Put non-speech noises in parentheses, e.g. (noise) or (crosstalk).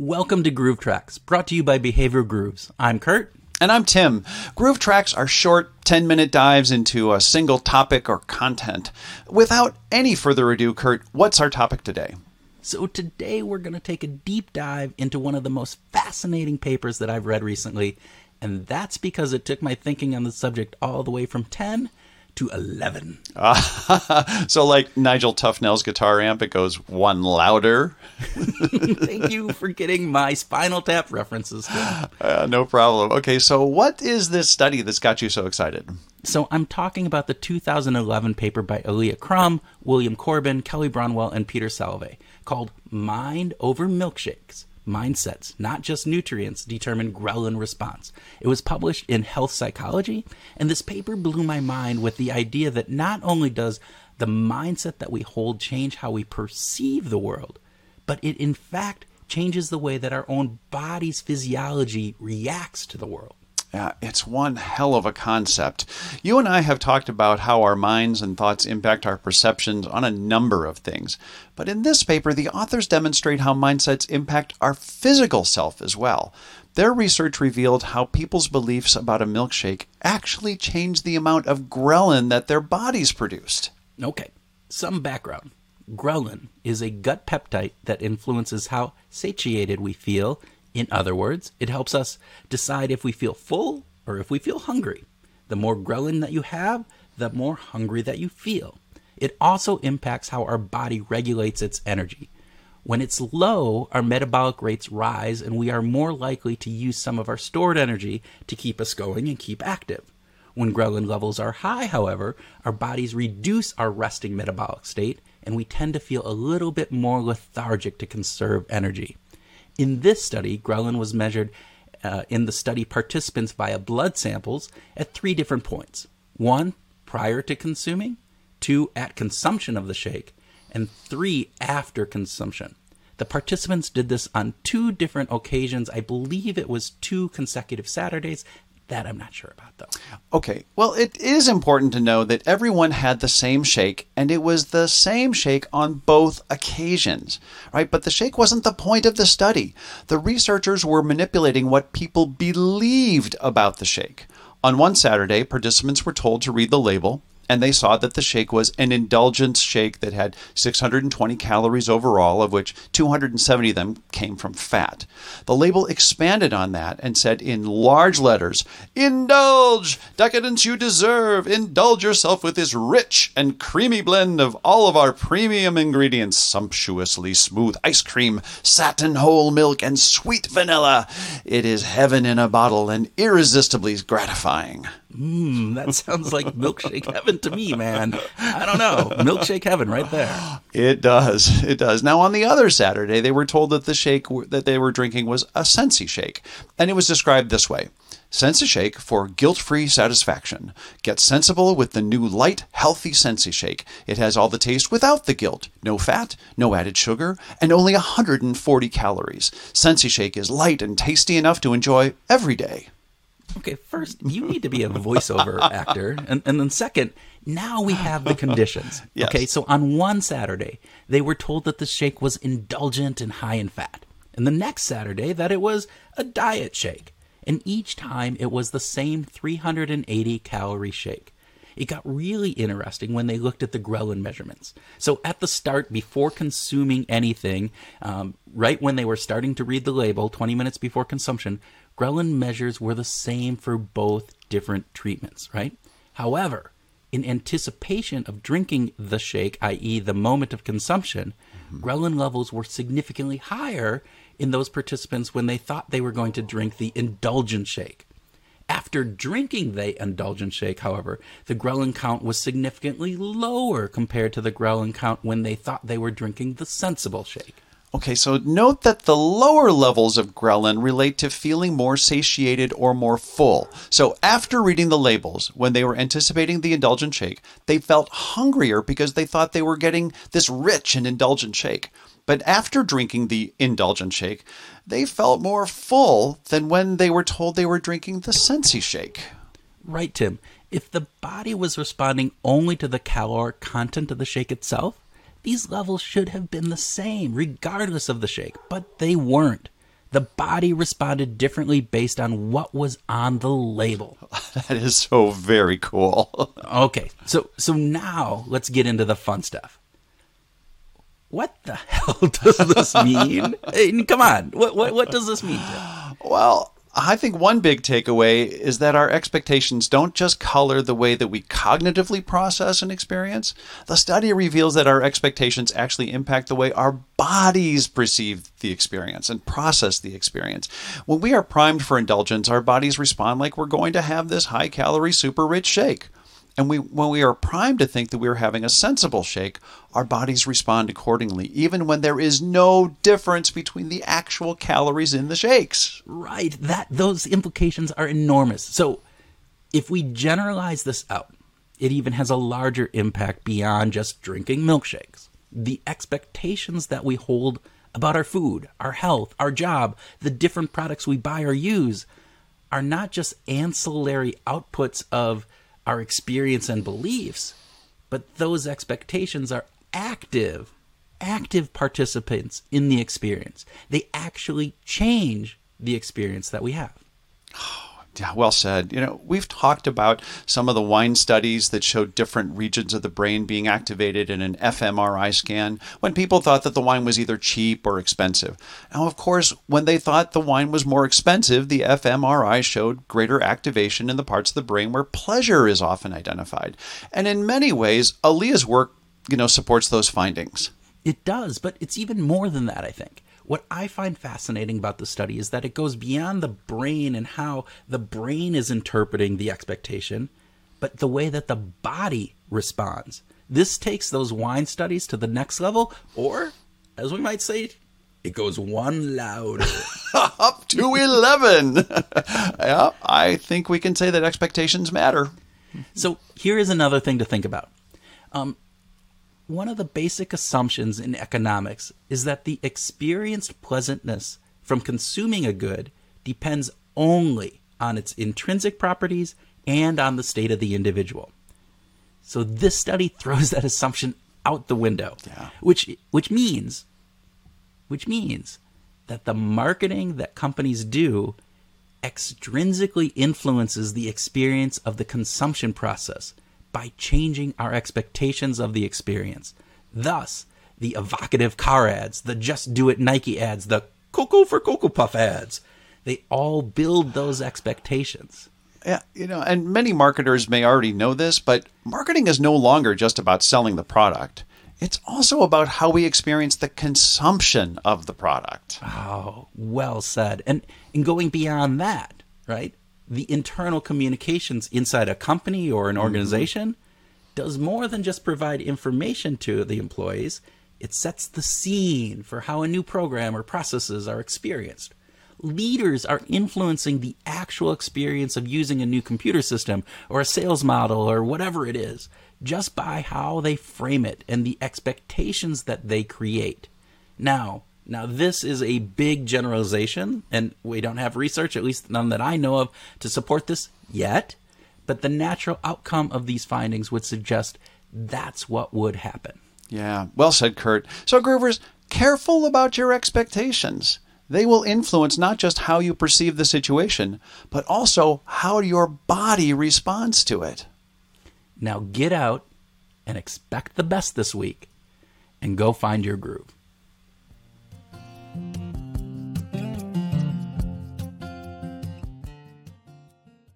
Welcome to Groove Tracks, brought to you by Behavior Grooves. I'm Kurt. And I'm Tim. Groove Tracks are short 10 minute dives into a single topic or content. Without any further ado, Kurt, what's our topic today? So, today we're going to take a deep dive into one of the most fascinating papers that I've read recently, and that's because it took my thinking on the subject all the way from 10 to 11. (laughs) so, like Nigel Tufnel's guitar amp, it goes one louder. (laughs) Thank you for getting my Spinal Tap references. (laughs) Uh, no problem. Okay, so what is this study that's got you so excited? So, I'm talking about the 2011 paper by Alia Crum, William Corbin, Kelly Brownell, and Peter Salovey called Mind Over Milkshakes mindsets, not just nutrients, determine ghrelin response. It was published in Health Psychology, and this paper blew my mind with the idea that not only does the mindset that we hold change how we perceive the world, but it in fact changes the way that our own body's physiology reacts to the world. Yeah, it's one hell of a concept. You and I have talked about how our minds and thoughts impact our perceptions on a number of things. But in this paper, the authors demonstrate how mindsets impact our physical self as well. Their research revealed how people's beliefs about a milkshake actually change the amount of ghrelin that their bodies produced. Okay, some background. Ghrelin is a gut peptide that influences how satiated we feel in other words, it helps us decide if we feel full or if we feel hungry. The more ghrelin that you have, the more hungry that you feel. It also impacts how our body regulates its energy. When it's low, our metabolic rates rise and we are more likely to use some of our stored energy to keep us going and keep active. When ghrelin levels are high, however, our bodies reduce our resting metabolic state and we tend to feel a little bit more lethargic to conserve energy. In this study, ghrelin was measured uh, in the study participants via blood samples at three different points one, prior to consuming, two, at consumption of the shake, and three, after consumption. The participants did this on two different occasions. I believe it was two consecutive Saturdays that I'm not sure about, though. Okay, well, it is important to know that everyone had the same shake, and it was the same shake on both occasions, right? But the shake wasn't the point of the study. The researchers were manipulating what people believed about the shake. On one Saturday, participants were told to read the label and they saw that the shake was an indulgence shake that had 620 calories overall, of which 270 of them came from fat. The label expanded on that and said in large letters, Indulge! Decadence you deserve! Indulge yourself with this rich and creamy blend of all of our premium ingredients sumptuously smooth ice cream, satin whole milk, and sweet vanilla. It is heaven in a bottle and irresistibly gratifying. Mmm, that sounds like milkshake heaven to me, man. I don't know. Milkshake heaven right there. It does. It does. Now, on the other Saturday, they were told that the shake that they were drinking was a Sensi shake. And it was described this way Sensi shake for guilt free satisfaction. Get sensible with the new light, healthy Sensi shake. It has all the taste without the guilt. No fat, no added sugar, and only 140 calories. Sensi shake is light and tasty enough to enjoy every day. Okay, first, you need to be a voiceover (laughs) actor. And, and then, second, now we have the conditions. (laughs) Yes. Okay, so on one Saturday, they were told that the shake was indulgent and high in fat. And the next Saturday, that it was a diet shake. And each time, it was the same 380 calorie shake. It got really interesting when they looked at the ghrelin measurements. So at the start, before consuming anything, um, right when they were starting to read the label, 20 minutes before consumption, ghrelin measures were the same for both different treatments, right? However, in anticipation of drinking the shake, i.e., the moment of consumption, mm-hmm. ghrelin levels were significantly higher in those participants when they thought they were going to drink the indulgent shake. After drinking the indulgent shake, however, the ghrelin count was significantly lower compared to the ghrelin count when they thought they were drinking the sensible shake. Okay, so note that the lower levels of ghrelin relate to feeling more satiated or more full. So after reading the labels, when they were anticipating the indulgent shake, they felt hungrier because they thought they were getting this rich and indulgent shake. But after drinking the indulgent shake, they felt more full than when they were told they were drinking the Sensi shake. Right, Tim. If the body was responding only to the caloric content of the shake itself, these levels should have been the same, regardless of the shake, but they weren't. The body responded differently based on what was on the label. (laughs) That is so very cool. (laughs) Okay, so so now let's get into the fun stuff. What the (laughs) hell does this mean? Come on, what what what does this mean? Well, I think one big takeaway is that our expectations don't just color the way that we cognitively process an experience. The study reveals that our expectations actually impact the way our bodies perceive the experience and process the experience. When we are primed for indulgence, our bodies respond like we're going to have this high calorie, super rich shake. And we, when we are primed to think that we are having a sensible shake, our bodies respond accordingly, even when there is no difference between the actual calories in the shakes. Right, that those implications are enormous. So, if we generalize this out, it even has a larger impact beyond just drinking milkshakes. The expectations that we hold about our food, our health, our job, the different products we buy or use are not just ancillary outputs of our experience and beliefs, but those expectations are active, active participants in the experience. They actually change the experience that we have. Oh. Yeah, well said. You know, we've talked about some of the wine studies that showed different regions of the brain being activated in an fMRI scan when people thought that the wine was either cheap or expensive. Now, of course, when they thought the wine was more expensive, the fMRI showed greater activation in the parts of the brain where pleasure is often identified. And in many ways, Alia's work, you know, supports those findings. It does, but it's even more than that, I think. What I find fascinating about the study is that it goes beyond the brain and how the brain is interpreting the expectation, but the way that the body responds. This takes those wine studies to the next level, or, as we might say, it goes one louder. (laughs) Up to 11. (laughs) yeah, I think we can say that expectations matter. So here is another thing to think about. Um, one of the basic assumptions in economics is that the experienced pleasantness from consuming a good depends only on its intrinsic properties and on the state of the individual. So this study (laughs) throws that assumption out the window, Yeah. which which means which means that the marketing that companies do extrinsically influences the experience of the consumption process by changing our expectations of the experience. Thus, the evocative car ads, the just do it Nike ads, the Cocoa for Cocoa Puff ads, they all build those expectations. Yeah, you know, and many marketers may already know this, but marketing is no longer just about selling the product. It's also about how we experience the consumption of the product. Oh, well said. And and going beyond that, right? The internal communications inside a company or an mm-hmm. organization does more than just provide information to the employees. It sets the scene for how a new program or processes are experienced. Leaders are influencing the actual experience of using a new computer system or a sales model or whatever it is just by how they frame it and the expectations that they create. Now, now this is a big generalization, and we don't have research, at least none that I know of, to support this yet. But the natural outcome of these findings would suggest that's what would happen. Yeah, well said, Kurt. So, Groovers, careful about your expectations. They will influence not just how you perceive the situation, but also how your body responds to it. Now get out and expect the best this week and go find your groove.